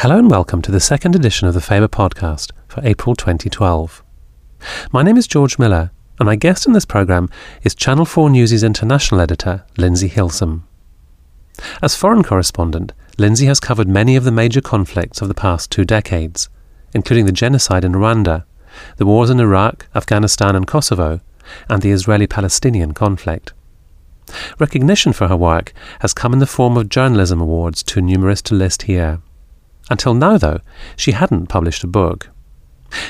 Hello and welcome to the second edition of the Faber podcast for April 2012. My name is George Miller, and my guest in this programme is Channel 4 News' international editor, Lindsey Hilsum. As foreign correspondent, Lindsey has covered many of the major conflicts of the past two decades, including the genocide in Rwanda, the wars in Iraq, Afghanistan, and Kosovo, and the Israeli Palestinian conflict. Recognition for her work has come in the form of journalism awards too numerous to list here. Until now, though, she hadn't published a book.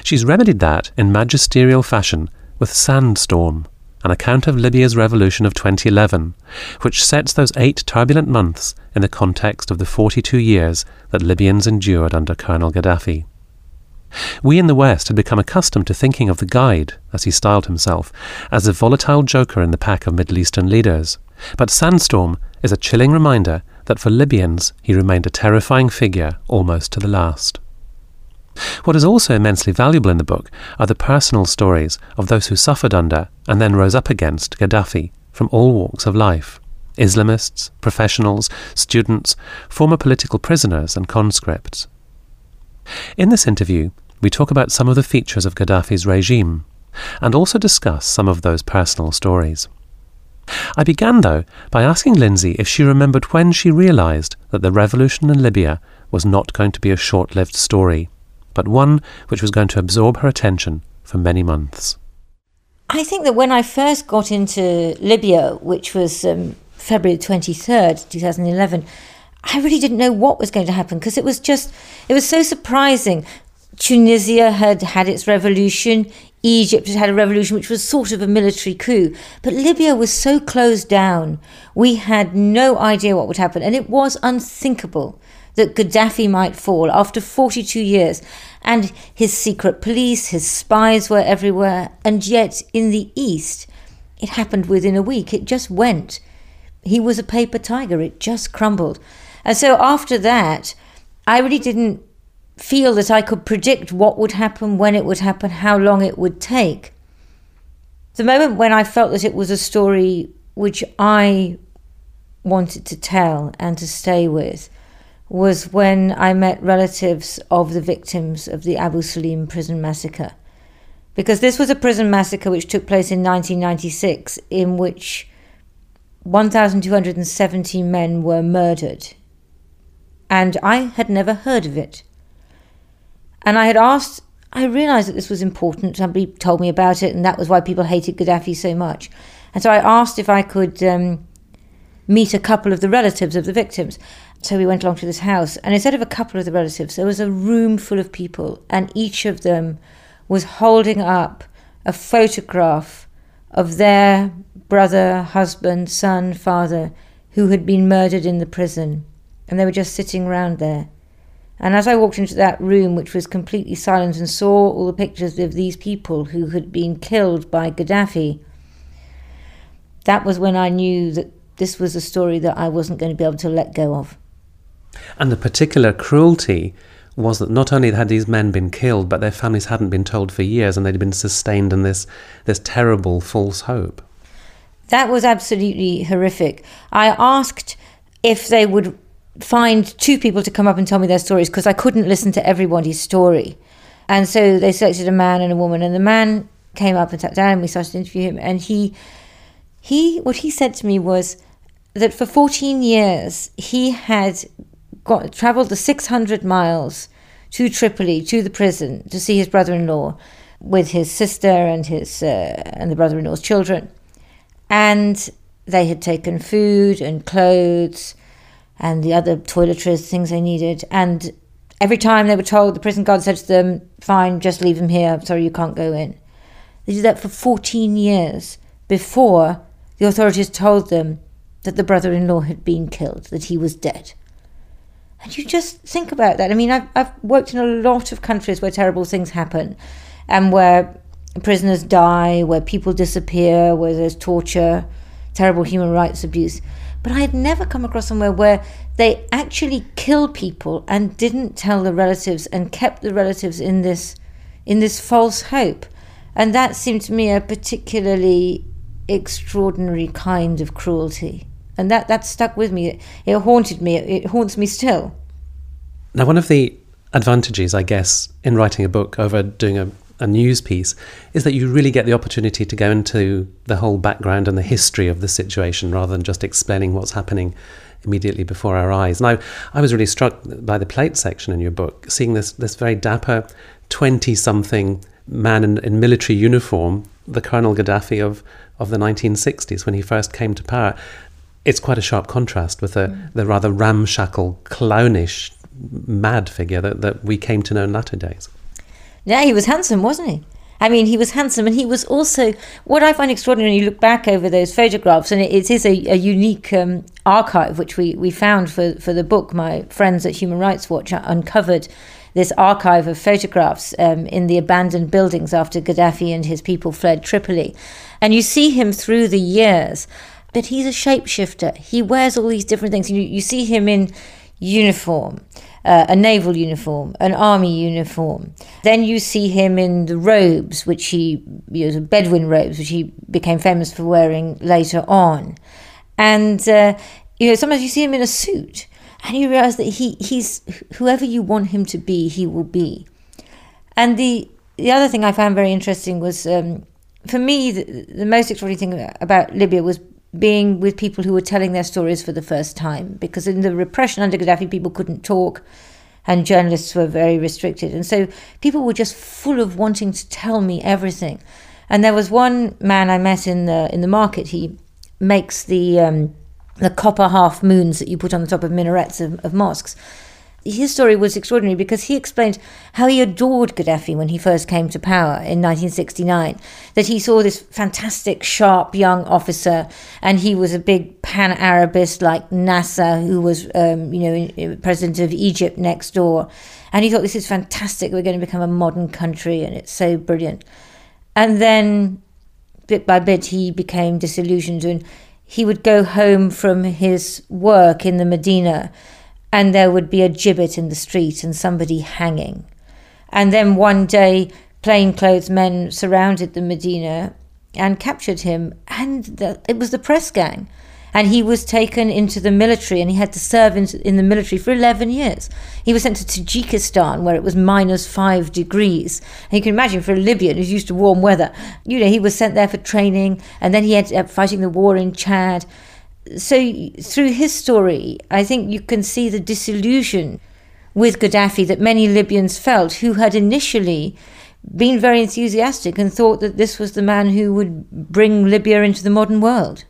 She's remedied that in magisterial fashion with Sandstorm, an account of Libya's revolution of 2011, which sets those eight turbulent months in the context of the 42 years that Libyans endured under Colonel Gaddafi. We in the West had become accustomed to thinking of the guide, as he styled himself, as a volatile joker in the pack of Middle Eastern leaders. But Sandstorm is a chilling reminder that for Libyans he remained a terrifying figure almost to the last. What is also immensely valuable in the book are the personal stories of those who suffered under and then rose up against Gaddafi from all walks of life Islamists, professionals, students, former political prisoners, and conscripts. In this interview, we talk about some of the features of Gaddafi's regime and also discuss some of those personal stories. I began, though, by asking Lindsey if she remembered when she realised that the revolution in Libya was not going to be a short lived story, but one which was going to absorb her attention for many months. I think that when I first got into Libya, which was um, February 23rd, 2011, I really didn't know what was going to happen because it was just, it was so surprising. Tunisia had had its revolution. Egypt had had a revolution which was sort of a military coup. But Libya was so closed down, we had no idea what would happen. And it was unthinkable that Gaddafi might fall after 42 years. And his secret police, his spies were everywhere. And yet, in the East, it happened within a week. It just went. He was a paper tiger, it just crumbled. And so after that, I really didn't feel that I could predict what would happen, when it would happen, how long it would take. The moment when I felt that it was a story which I wanted to tell and to stay with was when I met relatives of the victims of the Abu Salim prison massacre. Because this was a prison massacre which took place in 1996, in which 1,270 men were murdered. And I had never heard of it. And I had asked, I realized that this was important. Somebody told me about it, and that was why people hated Gaddafi so much. And so I asked if I could um, meet a couple of the relatives of the victims. So we went along to this house, and instead of a couple of the relatives, there was a room full of people, and each of them was holding up a photograph of their brother, husband, son, father who had been murdered in the prison. And they were just sitting round there. And as I walked into that room, which was completely silent, and saw all the pictures of these people who had been killed by Gaddafi, that was when I knew that this was a story that I wasn't going to be able to let go of. And the particular cruelty was that not only had these men been killed, but their families hadn't been told for years, and they'd been sustained in this this terrible false hope. That was absolutely horrific. I asked if they would find two people to come up and tell me their stories because I couldn't listen to everybody's story. And so they selected a man and a woman, and the man came up and sat down, and we started to interview him. And he, he, what he said to me was that for 14 years he had got travelled the 600 miles to Tripoli to the prison to see his brother-in-law with his sister and his uh, and the brother-in-law's children, and they had taken food and clothes and the other toiletries, things they needed. And every time they were told, the prison guard said to them, Fine, just leave him here. I'm sorry, you can't go in. They did that for 14 years before the authorities told them that the brother in law had been killed, that he was dead. And you just think about that. I mean, I've, I've worked in a lot of countries where terrible things happen and where prisoners die, where people disappear, where there's torture, terrible human rights abuse. But I had never come across somewhere where they actually killed people and didn't tell the relatives and kept the relatives in this in this false hope. And that seemed to me a particularly extraordinary kind of cruelty. And that, that stuck with me. It, it haunted me. It, it haunts me still. Now, one of the advantages, I guess, in writing a book over doing a, a news piece is that you really get the opportunity to go into the whole background and the history of the situation rather than just explaining what's happening immediately before our eyes. And I, I was really struck by the plate section in your book, seeing this, this very dapper 20 something man in, in military uniform, the Colonel Gaddafi of, of the 1960s when he first came to power. It's quite a sharp contrast with the, mm. the rather ramshackle, clownish, mad figure that, that we came to know in latter days. Yeah, he was handsome, wasn't he? I mean, he was handsome, and he was also what I find extraordinary. You look back over those photographs, and it, it is a, a unique um, archive which we, we found for, for the book. My friends at Human Rights Watch uncovered this archive of photographs um, in the abandoned buildings after Gaddafi and his people fled Tripoli, and you see him through the years. But he's a shapeshifter. He wears all these different things. You, you see him in uniform uh, a naval uniform, an army uniform. Then you see him in the robes, which he, you know, Bedouin robes, which he became famous for wearing later on. And, uh, you know, sometimes you see him in a suit and you realize that he, he's whoever you want him to be, he will be. And the, the other thing I found very interesting was, um, for me, the, the most extraordinary thing about Libya was being with people who were telling their stories for the first time. Because in the repression under Gaddafi, people couldn't talk and journalists were very restricted. And so people were just full of wanting to tell me everything. And there was one man I met in the in the market. He makes the um, the copper half moons that you put on the top of minarets of, of mosques his story was extraordinary because he explained how he adored Gaddafi when he first came to power in 1969. That he saw this fantastic, sharp young officer, and he was a big pan Arabist like Nasser, who was, um, you know, president of Egypt next door. And he thought, this is fantastic. We're going to become a modern country, and it's so brilliant. And then, bit by bit, he became disillusioned, and he would go home from his work in the Medina and there would be a gibbet in the street and somebody hanging. And then one day, plainclothes men surrounded the Medina and captured him, and the, it was the press gang. And he was taken into the military and he had to serve in, in the military for 11 years. He was sent to Tajikistan where it was minus five degrees. And you can imagine for a Libyan who's used to warm weather, you know, he was sent there for training and then he ended up fighting the war in Chad so through his story, I think you can see the disillusion with Gaddafi that many Libyans felt who had initially been very enthusiastic and thought that this was the man who would bring Libya into the modern world.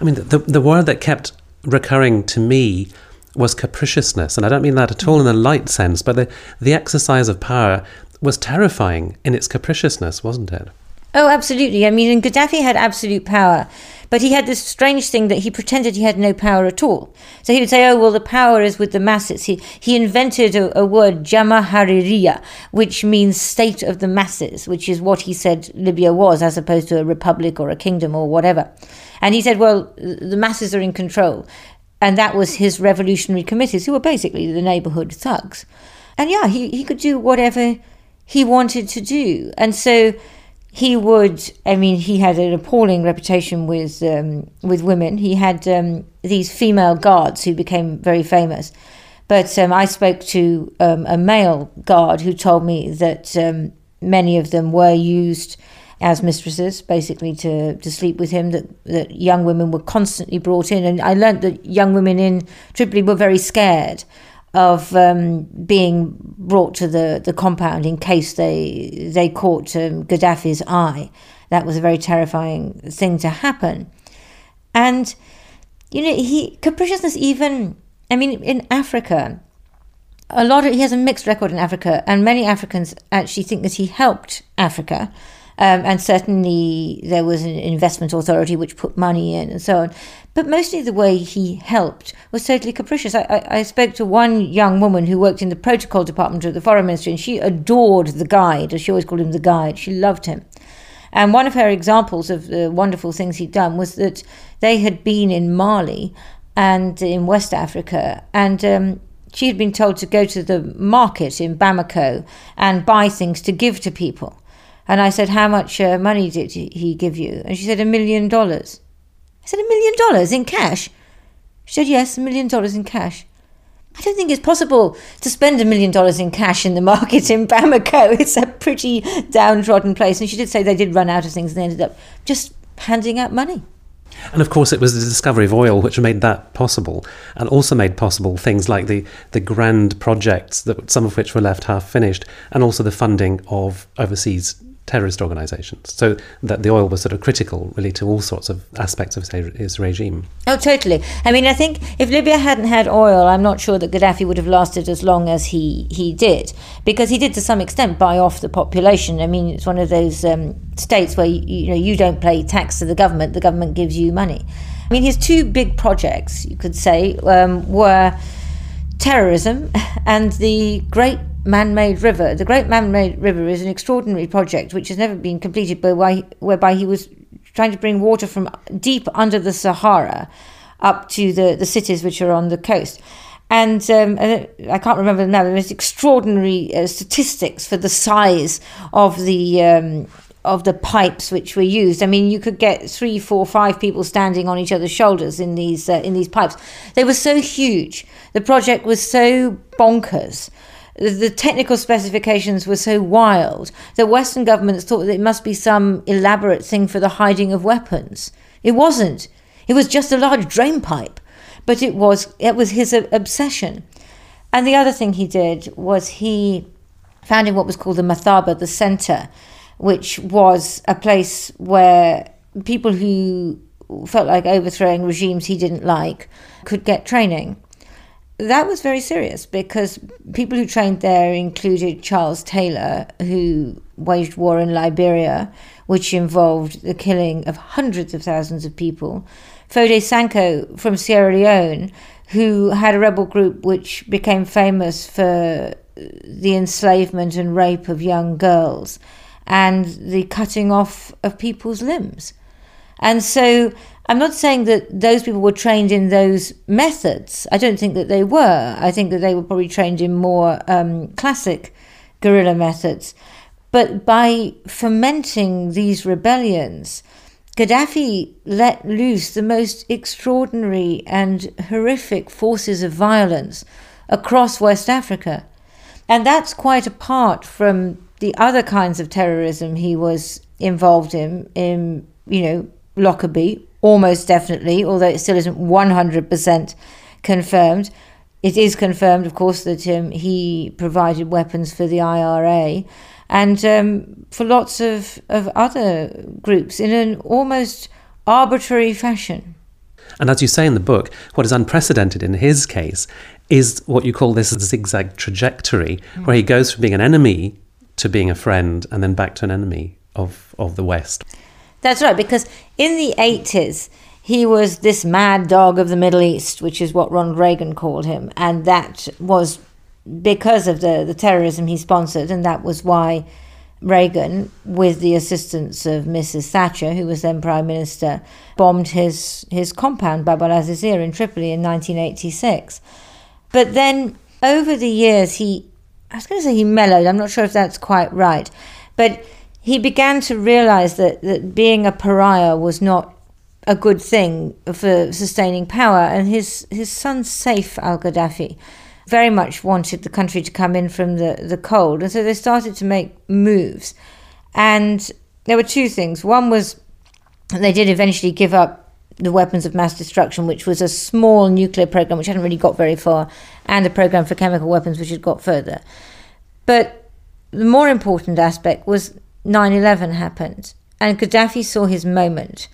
I mean, the, the word that kept recurring to me was capriciousness. And I don't mean that at all in a light sense, but the, the exercise of power was terrifying in its capriciousness, wasn't it? Oh, absolutely. I mean, and Gaddafi had absolute power. But he had this strange thing that he pretended he had no power at all. So he would say, oh, well, the power is with the masses. He, he invented a, a word, Jamahiriya, which means state of the masses, which is what he said Libya was, as opposed to a republic or a kingdom or whatever. And he said, well, the masses are in control. And that was his revolutionary committees, who were basically the neighborhood thugs. And yeah, he, he could do whatever he wanted to do. And so he would i mean he had an appalling reputation with um, with women. He had um, these female guards who became very famous. But um, i spoke to um, a male guard who told me that um, many of them were used as mistresses basically to, to sleep with him that, that young women were constantly brought in. And i learned that young women in tripoli were very scared of um, being brought to the, the compound in case they they caught um, Gaddafi's eye. That was a very terrifying thing to happen. And you know, he capriciousness even. I mean, in Africa, a lot of he has a mixed record in Africa, and many Africans actually think that he helped Africa um, and certainly there was an investment authority which put money in and so on. But mostly the way he helped was totally capricious. I, I, I spoke to one young woman who worked in the protocol department of the foreign ministry, and she adored the guide, as she always called him the guide. She loved him. And one of her examples of the wonderful things he'd done was that they had been in Mali and in West Africa, and um, she had been told to go to the market in Bamako and buy things to give to people. And I said, How much uh, money did he give you? And she said, A million dollars. Said, A million dollars in cash? She said, Yes, a million dollars in cash. I don't think it's possible to spend a million dollars in cash in the market in Bamako. It's a pretty downtrodden place. And she did say they did run out of things and they ended up just handing out money. And of course, it was the discovery of oil which made that possible, and also made possible things like the, the grand projects that some of which were left half finished, and also the funding of overseas terrorist organizations. So that the oil was sort of critical, really, to all sorts of aspects of his regime. Oh, totally. I mean, I think if Libya hadn't had oil, I'm not sure that Gaddafi would have lasted as long as he, he did, because he did to some extent buy off the population. I mean, it's one of those um, states where you, you know you don't pay tax to the government; the government gives you money. I mean, his two big projects, you could say, um, were terrorism and the Great man made river. The Great Man Made River is an extraordinary project which has never been completed, by, whereby he was trying to bring water from deep under the Sahara up to the, the cities which are on the coast. And um, I can't remember now, the most extraordinary uh, statistics for the size of the. Um, of the pipes which were used. I mean, you could get three, four, five people standing on each other's shoulders in these uh, in these pipes. They were so huge. The project was so bonkers the technical specifications were so wild that Western governments thought that it must be some elaborate thing for the hiding of weapons. It wasn't. It was just a large drain pipe, but it was it was his obsession. And the other thing he did was he founded what was called the Mathaba, the center, which was a place where people who felt like overthrowing regimes he didn't like could get training that was very serious because people who trained there included Charles Taylor, who waged war in Liberia, which involved the killing of hundreds of thousands of people, Foday Sankoh from Sierra Leone, who had a rebel group which became famous for the enslavement and rape of young girls and the cutting off of people's limbs. And so I'm not saying that those people were trained in those methods. I don't think that they were. I think that they were probably trained in more um, classic guerrilla methods. But by fomenting these rebellions, Gaddafi let loose the most extraordinary and horrific forces of violence across West Africa. And that's quite apart from the other kinds of terrorism he was involved in, in you know, Lockerbie, almost definitely, although it still isn't 100% confirmed. It is confirmed, of course, that um, he provided weapons for the IRA and um, for lots of, of other groups in an almost arbitrary fashion. And as you say in the book, what is unprecedented in his case is what you call this zigzag trajectory, mm. where he goes from being an enemy to being a friend and then back to an enemy of, of the West. That's right, because in the 80s, he was this mad dog of the Middle East, which is what Ronald Reagan called him. And that was because of the, the terrorism he sponsored. And that was why Reagan, with the assistance of Mrs. Thatcher, who was then Prime Minister, bombed his, his compound, Bab al Azizia, in Tripoli in 1986. But then over the years, he, I was going to say he mellowed, I'm not sure if that's quite right. But he began to realize that, that being a pariah was not a good thing for sustaining power. And his, his son, Saif al Gaddafi, very much wanted the country to come in from the, the cold. And so they started to make moves. And there were two things. One was they did eventually give up the weapons of mass destruction, which was a small nuclear program which hadn't really got very far, and a program for chemical weapons which had got further. But the more important aspect was 9 11 happened, and Gaddafi saw his moment.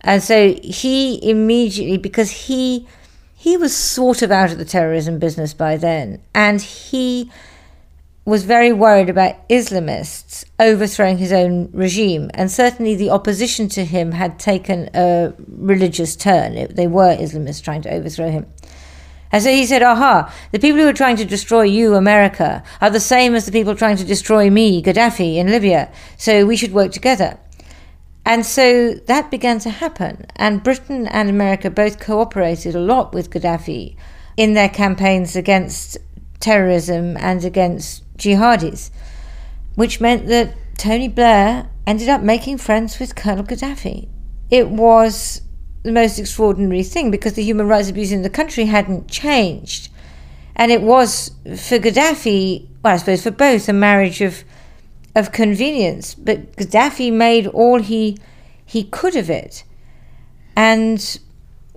And so he immediately, because he he was sort of out of the terrorism business by then, and he was very worried about Islamists overthrowing his own regime. And certainly the opposition to him had taken a religious turn. They were Islamists trying to overthrow him. And so he said, Aha, the people who are trying to destroy you, America, are the same as the people trying to destroy me, Gaddafi, in Libya. So we should work together. And so that began to happen. And Britain and America both cooperated a lot with Gaddafi in their campaigns against terrorism and against jihadis, which meant that Tony Blair ended up making friends with Colonel Gaddafi. It was the most extraordinary thing because the human rights abuse in the country hadn't changed. And it was for Gaddafi, well, I suppose for both, a marriage of of convenience. But Gaddafi made all he he could of it. And,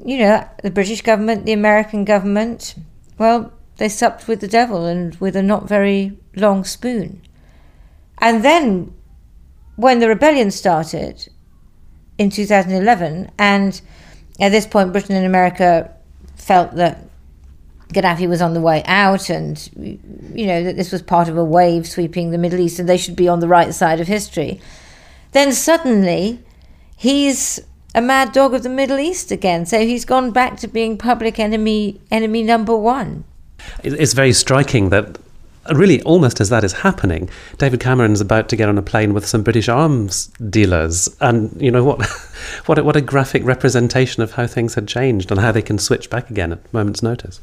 you know, the British government, the American government, well, they supped with the devil and with a not very long spoon. And then, when the rebellion started in 2011, and at this point, Britain and America felt that Gaddafi was on the way out, and you know that this was part of a wave sweeping the Middle East, and they should be on the right side of history. Then suddenly, he's a mad dog of the Middle East again. So he's gone back to being public enemy enemy number one. It's very striking that really almost as that is happening, David Cameron is about to get on a plane with some British arms dealers, and you know what, what a, what a graphic representation of how things had changed and how they can switch back again at moment's notice.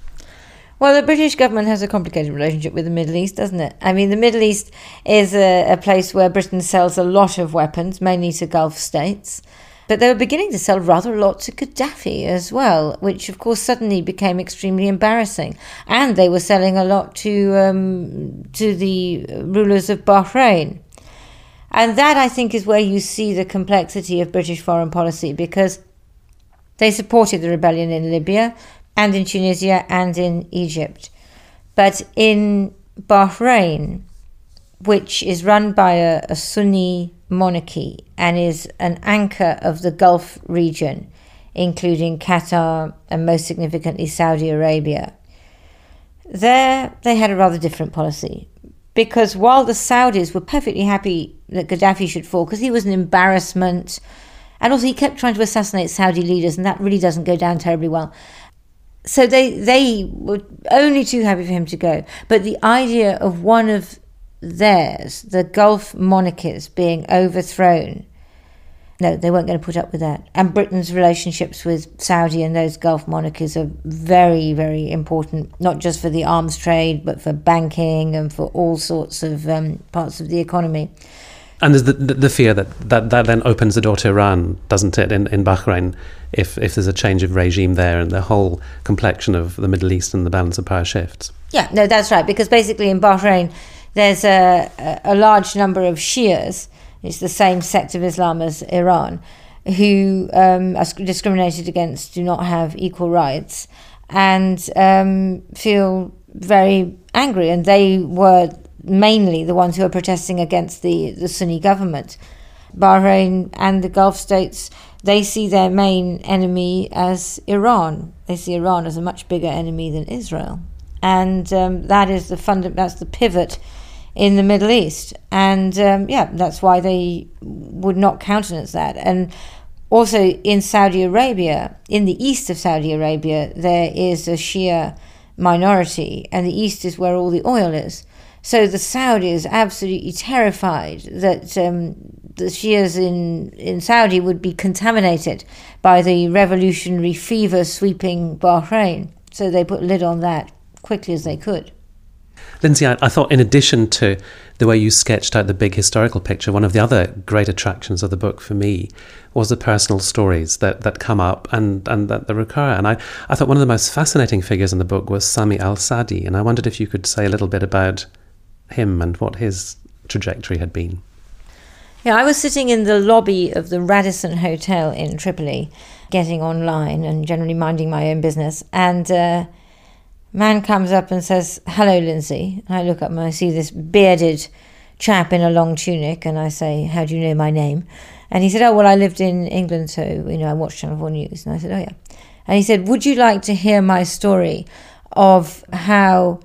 Well, the British government has a complicated relationship with the Middle East, doesn't it? I mean, the Middle East is a, a place where Britain sells a lot of weapons, mainly to Gulf states. But they were beginning to sell rather a lot to Gaddafi as well, which of course suddenly became extremely embarrassing. And they were selling a lot to um, to the rulers of Bahrain. And that I think is where you see the complexity of British foreign policy because they supported the rebellion in Libya and in Tunisia and in Egypt. But in Bahrain, which is run by a, a Sunni monarchy and is an anchor of the Gulf region, including Qatar and most significantly Saudi Arabia. There, they had a rather different policy because while the Saudis were perfectly happy that Gaddafi should fall because he was an embarrassment, and also he kept trying to assassinate Saudi leaders, and that really doesn't go down terribly well. So they they were only too happy for him to go. But the idea of one of theirs, the Gulf monarchies being overthrown. No, they weren't going to put up with that. And Britain's relationships with Saudi and those Gulf monarchies are very, very important, not just for the arms trade, but for banking and for all sorts of um, parts of the economy. And there's the, the, the, fear that, that that then opens the door to Iran, doesn't it, in, in Bahrain, if, if there's a change of regime there and the whole complexion of the Middle East and the balance of power shifts? Yeah, no, that's right, because basically in Bahrain, there's a, a large number of Shias, it's the same sect of Islam as Iran, who um, are discriminated against, do not have equal rights, and um, feel very angry. And they were mainly the ones who are protesting against the, the Sunni government. Bahrain and the Gulf states, they see their main enemy as Iran. They see Iran as a much bigger enemy than Israel. And um, that is the funda- that's the pivot in the Middle East. And um, yeah, that's why they would not countenance that. And also in Saudi Arabia, in the east of Saudi Arabia, there is a Shia minority, and the east is where all the oil is. So the Saudis absolutely terrified that um, the Shias in, in Saudi would be contaminated by the revolutionary fever sweeping Bahrain. So they put lid on that quickly as they could. Lindsey, I, I, thought in addition to the way you sketched out the big historical picture, one of the other great attractions of the book for me was the personal stories that, that come up and, and that, that recur. And I, I thought one of the most fascinating figures in the book was Sami al Sadi. And I wondered if you could say a little bit about him and what his trajectory had been. Yeah, I was sitting in the lobby of the Radisson Hotel in Tripoli, getting online and generally minding my own business. And uh, Man comes up and says, Hello, Lindsey. I look up and I see this bearded chap in a long tunic, and I say, How do you know my name? And he said, Oh, well, I lived in England, so, you know, I watched Channel 4 News. And I said, Oh, yeah. And he said, Would you like to hear my story of how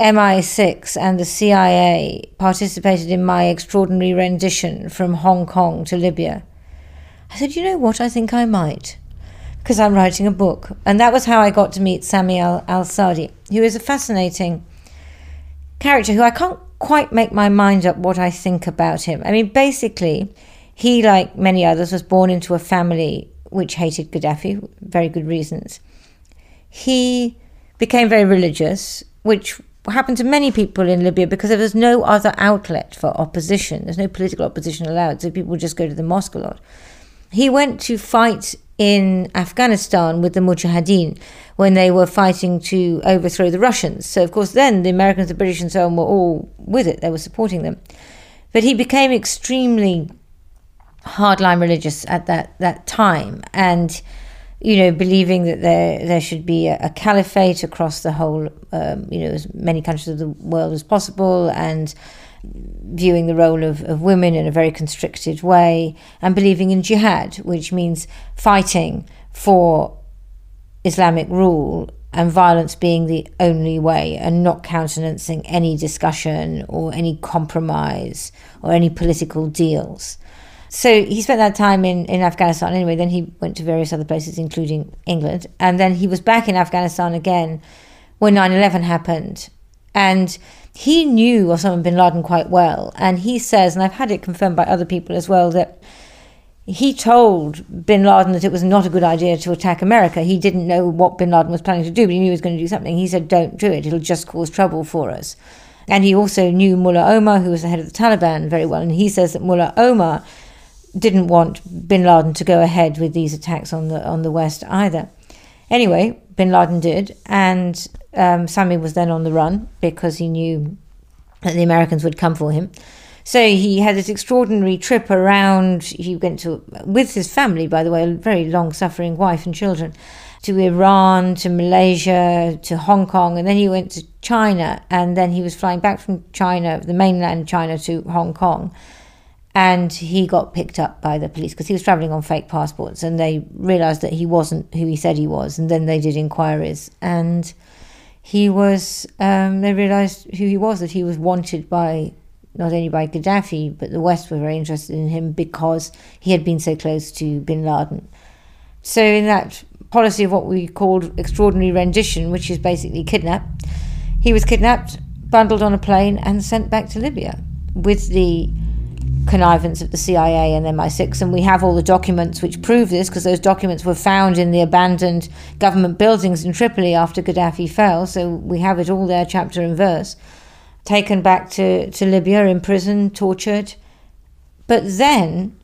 MI6 and the CIA participated in my extraordinary rendition from Hong Kong to Libya? I said, You know what? I think I might because I'm writing a book. And that was how I got to meet Sami al Sadi, who is a fascinating character who I can't quite make my mind up what I think about him. I mean, basically, he, like many others, was born into a family which hated Gaddafi, very good reasons. He became very religious, which happened to many people in Libya because there was no other outlet for opposition. There's no political opposition allowed, so people just go to the mosque a lot. He went to fight in Afghanistan with the Mujahideen when they were fighting to overthrow the Russians. So, of course, then the Americans, the British, and so on were all with it, they were supporting them. But he became extremely hardline religious at that, that time and you know, believing that there there should be a, a caliphate across the whole, um, you know, as many countries of the world as possible, and viewing the role of, of women in a very constricted way, and believing in jihad, which means fighting for Islamic rule and violence being the only way, and not countenancing any discussion or any compromise or any political deals. So he spent that time in, in Afghanistan anyway. Then he went to various other places, including England. And then he was back in Afghanistan again when 9 11 happened. And he knew Osama bin Laden quite well. And he says, and I've had it confirmed by other people as well, that he told bin Laden that it was not a good idea to attack America. He didn't know what bin Laden was planning to do, but he knew he was going to do something. He said, Don't do it, it'll just cause trouble for us. And he also knew Mullah Omar, who was the head of the Taliban, very well. And he says that Mullah Omar didn't want bin Laden to go ahead with these attacks on the on the West either. Anyway, bin Laden did, and um, Sami was then on the run because he knew that the Americans would come for him. So he had this extraordinary trip around. He went to with his family, by the way, a very long-suffering wife and children, to Iran, to Malaysia, to Hong Kong, and then he went to China, and then he was flying back from China, the mainland China, to Hong Kong and he got picked up by the police because he was traveling on fake passports and they realized that he wasn't who he said he was and then they did inquiries and he was um, they realized who he was that he was wanted by not only by Gaddafi but the West were very interested in him because he had been so close to bin Laden. So in that policy of what we called extraordinary rendition which is basically kidnap he was kidnapped bundled on a plane and sent back to Libya with the connivance of the CIA and MI6, and we have all the documents which prove this because those documents were found in the abandoned government buildings in Tripoli after Gaddafi fell. So we have it all there, chapter and verse. Taken back to, to Libya, in prison, tortured. But then,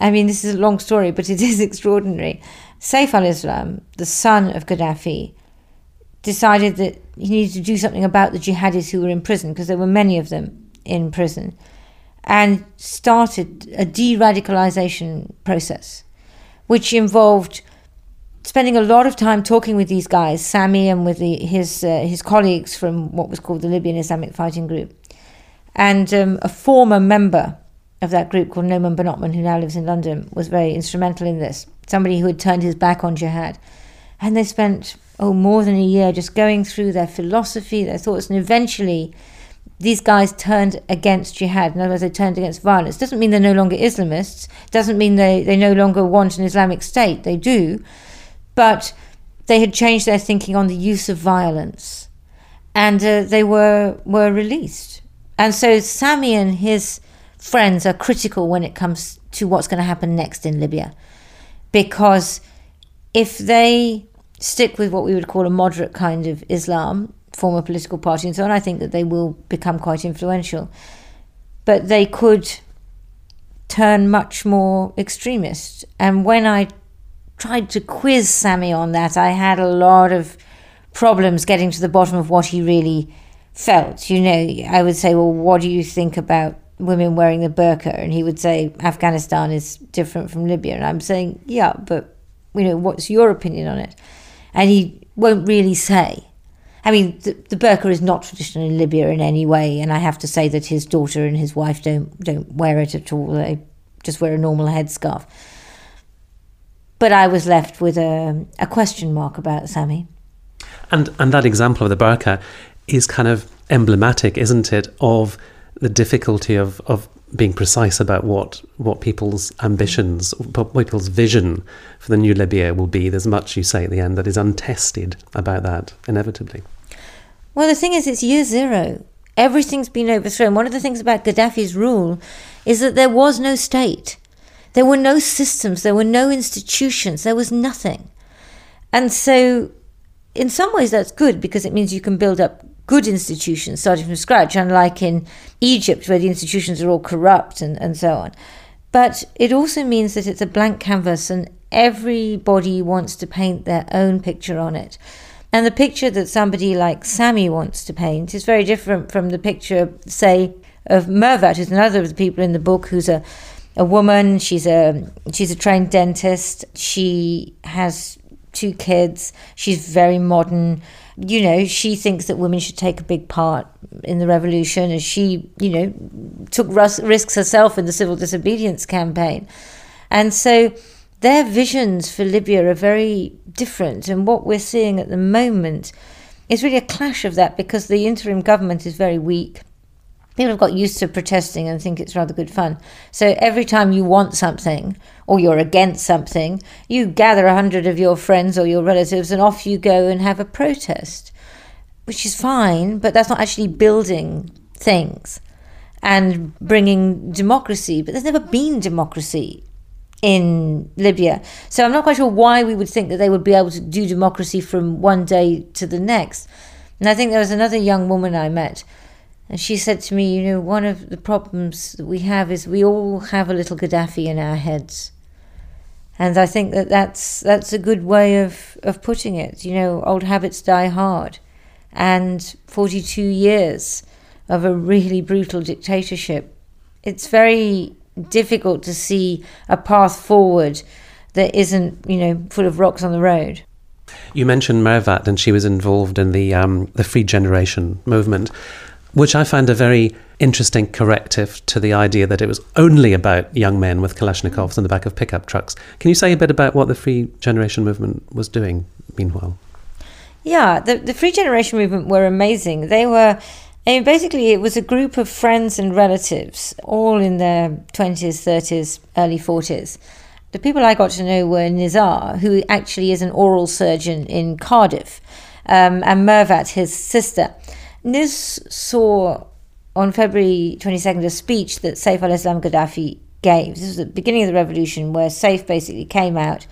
I mean, this is a long story, but it is extraordinary. Saif al Islam, the son of Gaddafi, decided that he needed to do something about the jihadis who were in prison because there were many of them in prison and started a de radicalization process, which involved spending a lot of time talking with these guys, Sami and with the, his, uh, his colleagues from what was called the Libyan Islamic Fighting Group. And um, a former member of that group called Noman Benotman, who now lives in London, was very instrumental in this. Somebody who had turned his back on jihad. And they spent, oh, more than a year just going through their philosophy, their thoughts, and eventually these guys turned against jihad. In other words, they turned against violence. Doesn't mean they're no longer Islamists. Doesn't mean they, they no longer want an Islamic state. They do. But they had changed their thinking on the use of violence. And uh, they were, were released. And so Sami and his friends are critical when it comes to what's going to happen next in Libya. Because if they stick with what we would call a moderate kind of Islam, form a political party and so on, I think that they will become quite influential. But they could turn much more extremist. And when I tried to quiz Sami on that, I had a lot of problems getting to the bottom of what he really felt. You know, I would say, well, what do you think about women wearing the burqa? And he would say, Afghanistan is different from Libya. And I'm saying, yeah, but, you know, what's your opinion on it? And he won't really say. I mean, the, the burqa is not traditional in Libya in any way, and I have to say that his daughter and his wife don't don't wear it at all. They just wear a normal headscarf. But I was left with a, a question mark about Sami. And and that example of the burqa is kind of emblematic, isn't it, of the difficulty of, of being precise about what, what people's ambitions, what people's vision for the new Libya will be. There's much you say at the end that is untested about that, inevitably. Well, the thing is, it's year zero. Everything's been overthrown. One of the things about Gaddafi's rule is that there was no state. There were no systems, there were no institutions, there was nothing. And so, in some ways, that's good because it means you can build up good institutions starting from scratch, unlike in Egypt, where the institutions are all corrupt and, and so on. But it also means that it's a blank canvas and everybody wants to paint their own picture on it. And the picture that somebody like Sami wants to paint is very different from the picture, say, of Mervat, who's another of the people in the book who's a, a woman. She's a she's a trained dentist. She has two kids. She's very modern. You know, she thinks that women should take a big part in the revolution, as she, you know, took risks herself in the civil disobedience campaign. And so their visions for Libya are very different. And what we're seeing at the moment is really a clash of that because the interim government is very weak. People have got used to protesting and think it's rather good fun. So every time you want something or you're against something, you gather a hundred of your friends or your relatives and off you go and have a protest, which is fine, but that's not actually building things and bringing democracy. But there's never been democracy in Libya. So I'm not quite sure why we would think that they would be able to do democracy from one day to the next. And I think there was another young woman I met, and she said to me, You know, one of the problems that we have is we all have a little Gaddafi in our heads. And I think that that's, that's a good way of, of putting it. You know, old habits die hard. And 42 years of a really brutal dictatorship. It's very difficult to see a path forward that isn't, you know, full of rocks on the road. You mentioned Mervat, and she was involved in the um, the Free Generation movement, which I find a very interesting corrective to the idea that it was only about young men with Kalashnikovs in the back of pickup trucks. Can you say a bit about what the Free Generation movement was doing? Meanwhile, yeah, the the Free Generation movement were amazing. They were and basically, it was a group of friends and relatives, all in their 20s, 30s, early 40s. The people I got to know were Nizar, who actually is an oral surgeon in Cardiff, um, and Mervat, his sister. Niz saw on February 22nd a speech that Saif al Islam Gaddafi gave. This was the beginning of the revolution, where Saif basically came out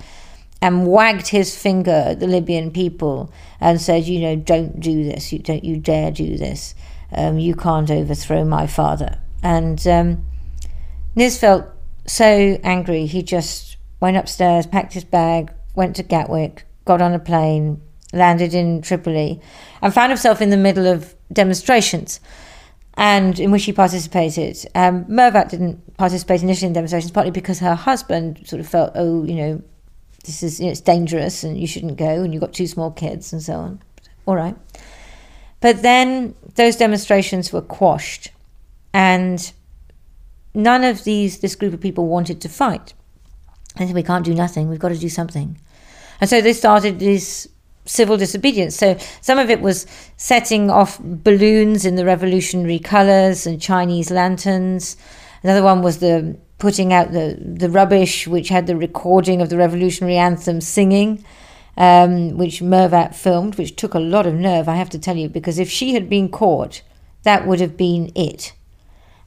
and wagged his finger at the Libyan people and said, you know, don't do this, you don't you dare do this um, you can't overthrow my father. And um, Niz felt so angry, he just went upstairs, packed his bag, went to Gatwick, got on a plane, landed in Tripoli, and found himself in the middle of demonstrations. And in which he participated. Um, Mervat didn't participate initially in demonstrations, partly because her husband sort of felt, oh, you know, this is you know, it's dangerous and you shouldn't go, and you've got two small kids and so on. All right. But then those demonstrations were quashed, and none of these this group of people wanted to fight. They said, "We can't do nothing. We've got to do something." And so they started this civil disobedience. So some of it was setting off balloons in the revolutionary colours and Chinese lanterns. Another one was the putting out the, the rubbish, which had the recording of the revolutionary anthem singing um, which Mervat filmed, which took a lot of nerve, I have to tell you, because if she had been caught, that would have been it.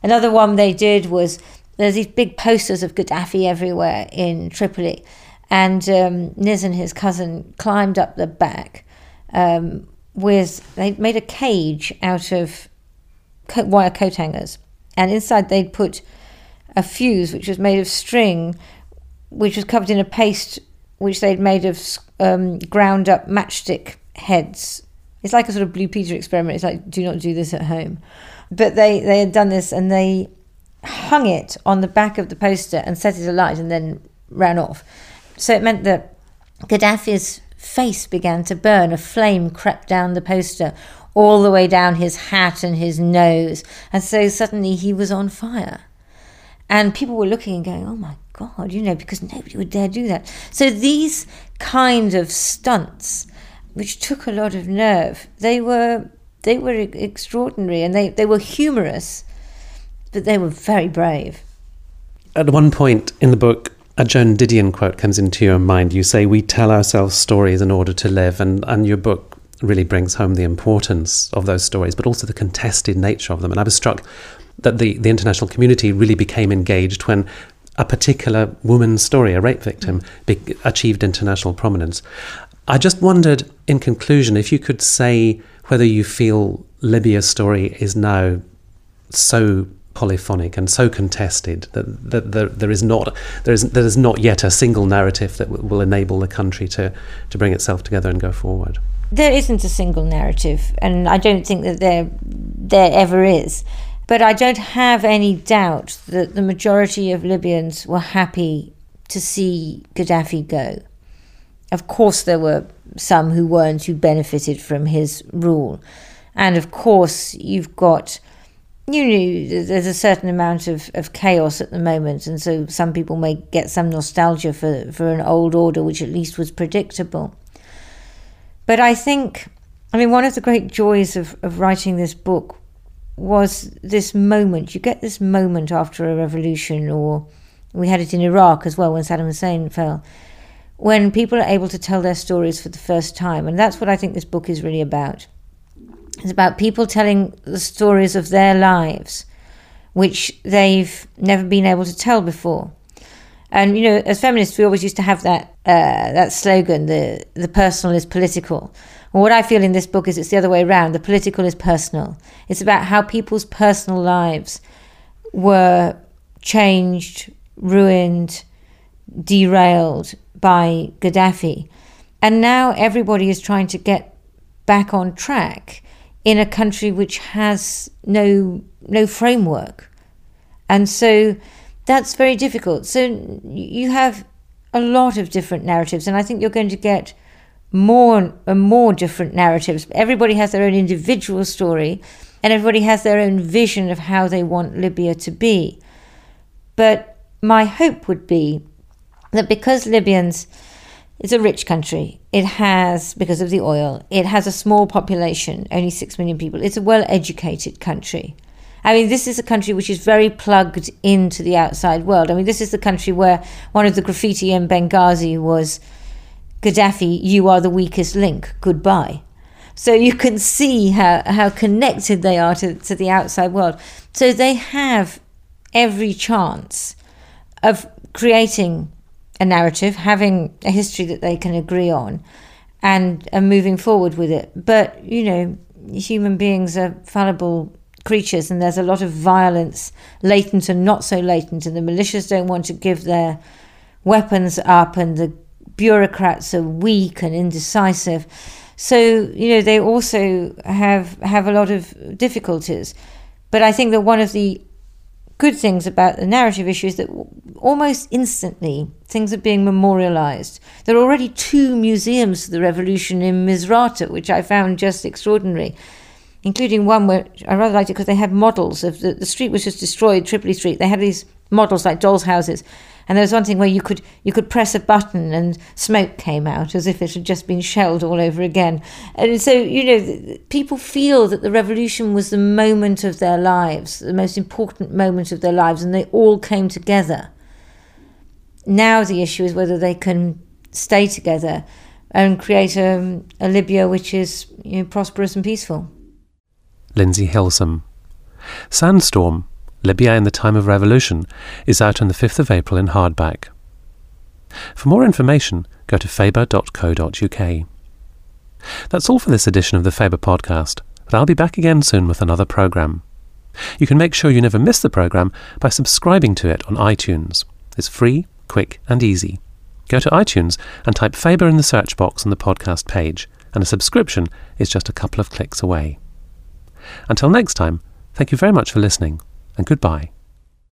Another one they did was there's these big posters of Gaddafi everywhere in Tripoli, and um, Niz and his cousin climbed up the back um, with they made a cage out of co- wire coat hangers, and inside they'd put a fuse which was made of string, which was covered in a paste which they'd made of um, ground up matchstick heads. It's like a sort of Blue Peter experiment. It's like, do not do this at home. But they, they had done this and they hung it on the back of the poster and set it alight and then ran off. So it meant that Gaddafi's face began to burn. A flame crept down the poster all the way down his hat and his nose. And so suddenly he was on fire. And people were looking and going, oh my God, you know, because nobody would dare do that. So these kind of stunts, which took a lot of nerve, they were they were extraordinary and they, they were humorous, but they were very brave. At one point in the book, a Joan Didion quote comes into your mind. You say, We tell ourselves stories in order to live. And, and your book really brings home the importance of those stories, but also the contested nature of them. And I was struck that the, the international community really became engaged when a particular woman's story, a rape victim, mm. be- achieved international prominence. I just wondered, in conclusion, if you could say whether you feel Libya's story is now so polyphonic and so contested that, that there, there is not there is there is not yet a single narrative that w- will enable the country to to bring itself together and go forward. There isn't a single narrative, and I don't think that there there ever is. But I don't have any doubt that the majority of Libyans were happy to see Gaddafi go. Of course, there were some who weren't, who benefited from his rule. And of course, you've got, you know, there's a certain amount of, of chaos at the moment. And so some people may get some nostalgia for, for an old order, which at least was predictable. But I think, I mean, one of the great joys of, of writing this book was this moment. You get this moment after a revolution, or we had it in Iraq as well when Saddam Hussein fell, when people are able to tell their stories for the first time. And that's what I think this book is really about. It's about people telling the stories of their lives, which they've never been able to tell before. And you know, as feminists, we always used to have that uh, that slogan: "the the personal is political." What I feel in this book is it's the other way around. The political is personal. It's about how people's personal lives were changed, ruined, derailed by Gaddafi, and now everybody is trying to get back on track in a country which has no no framework, and so that's very difficult. So you have a lot of different narratives, and I think you're going to get more and more different narratives. Everybody has their own individual story, and everybody has their own vision of how they want Libya to be. But my hope would be that because Libyans it's a rich country. It has, because of the oil, it has a small population, only six million people. It's a well educated country. I mean, this is a country which is very plugged into the outside world. I mean, this is the country where one of the graffiti in Benghazi was Gaddafi, you are the weakest link, goodbye. So you can see how, how connected they are to, to the outside world. So they have every chance of creating a narrative, having a history that they can agree on, and, and moving forward with it. But, you know, human beings are fallible creatures, and there's a lot of violence, latent and not so latent, and the militias don't want to give their weapons up, and the bureaucrats are weak and indecisive. So you know they also have have a lot of difficulties. But I think that one of the good things about the narrative issue is that almost instantly things are being memorialized. There are already two museums of the revolution in Misrata, which I found just extraordinary, including one where I rather liked it because they had models of the, the street was just destroyed, Tripoli Street. They had these models like dolls' houses, and there was one thing where you could you could press a button and smoke came out as if it had just been shelled all over again. And so you know, people feel that the revolution was the moment of their lives, the most important moment of their lives, and they all came together. Now the issue is whether they can stay together and create a, a Libya which is you know, prosperous and peaceful. Lindsey Hilsum. Sandstorm Libya in the Time of Revolution, is out on the 5th of April in hardback. For more information, go to faber.co.uk. That's all for this edition of the Faber podcast, but I'll be back again soon with another programme. You can make sure you never miss the programme by subscribing to it on iTunes. It's free, quick, and easy. Go to iTunes and type Faber in the search box on the podcast page, and a subscription is just a couple of clicks away. Until next time, thank you very much for listening and goodbye.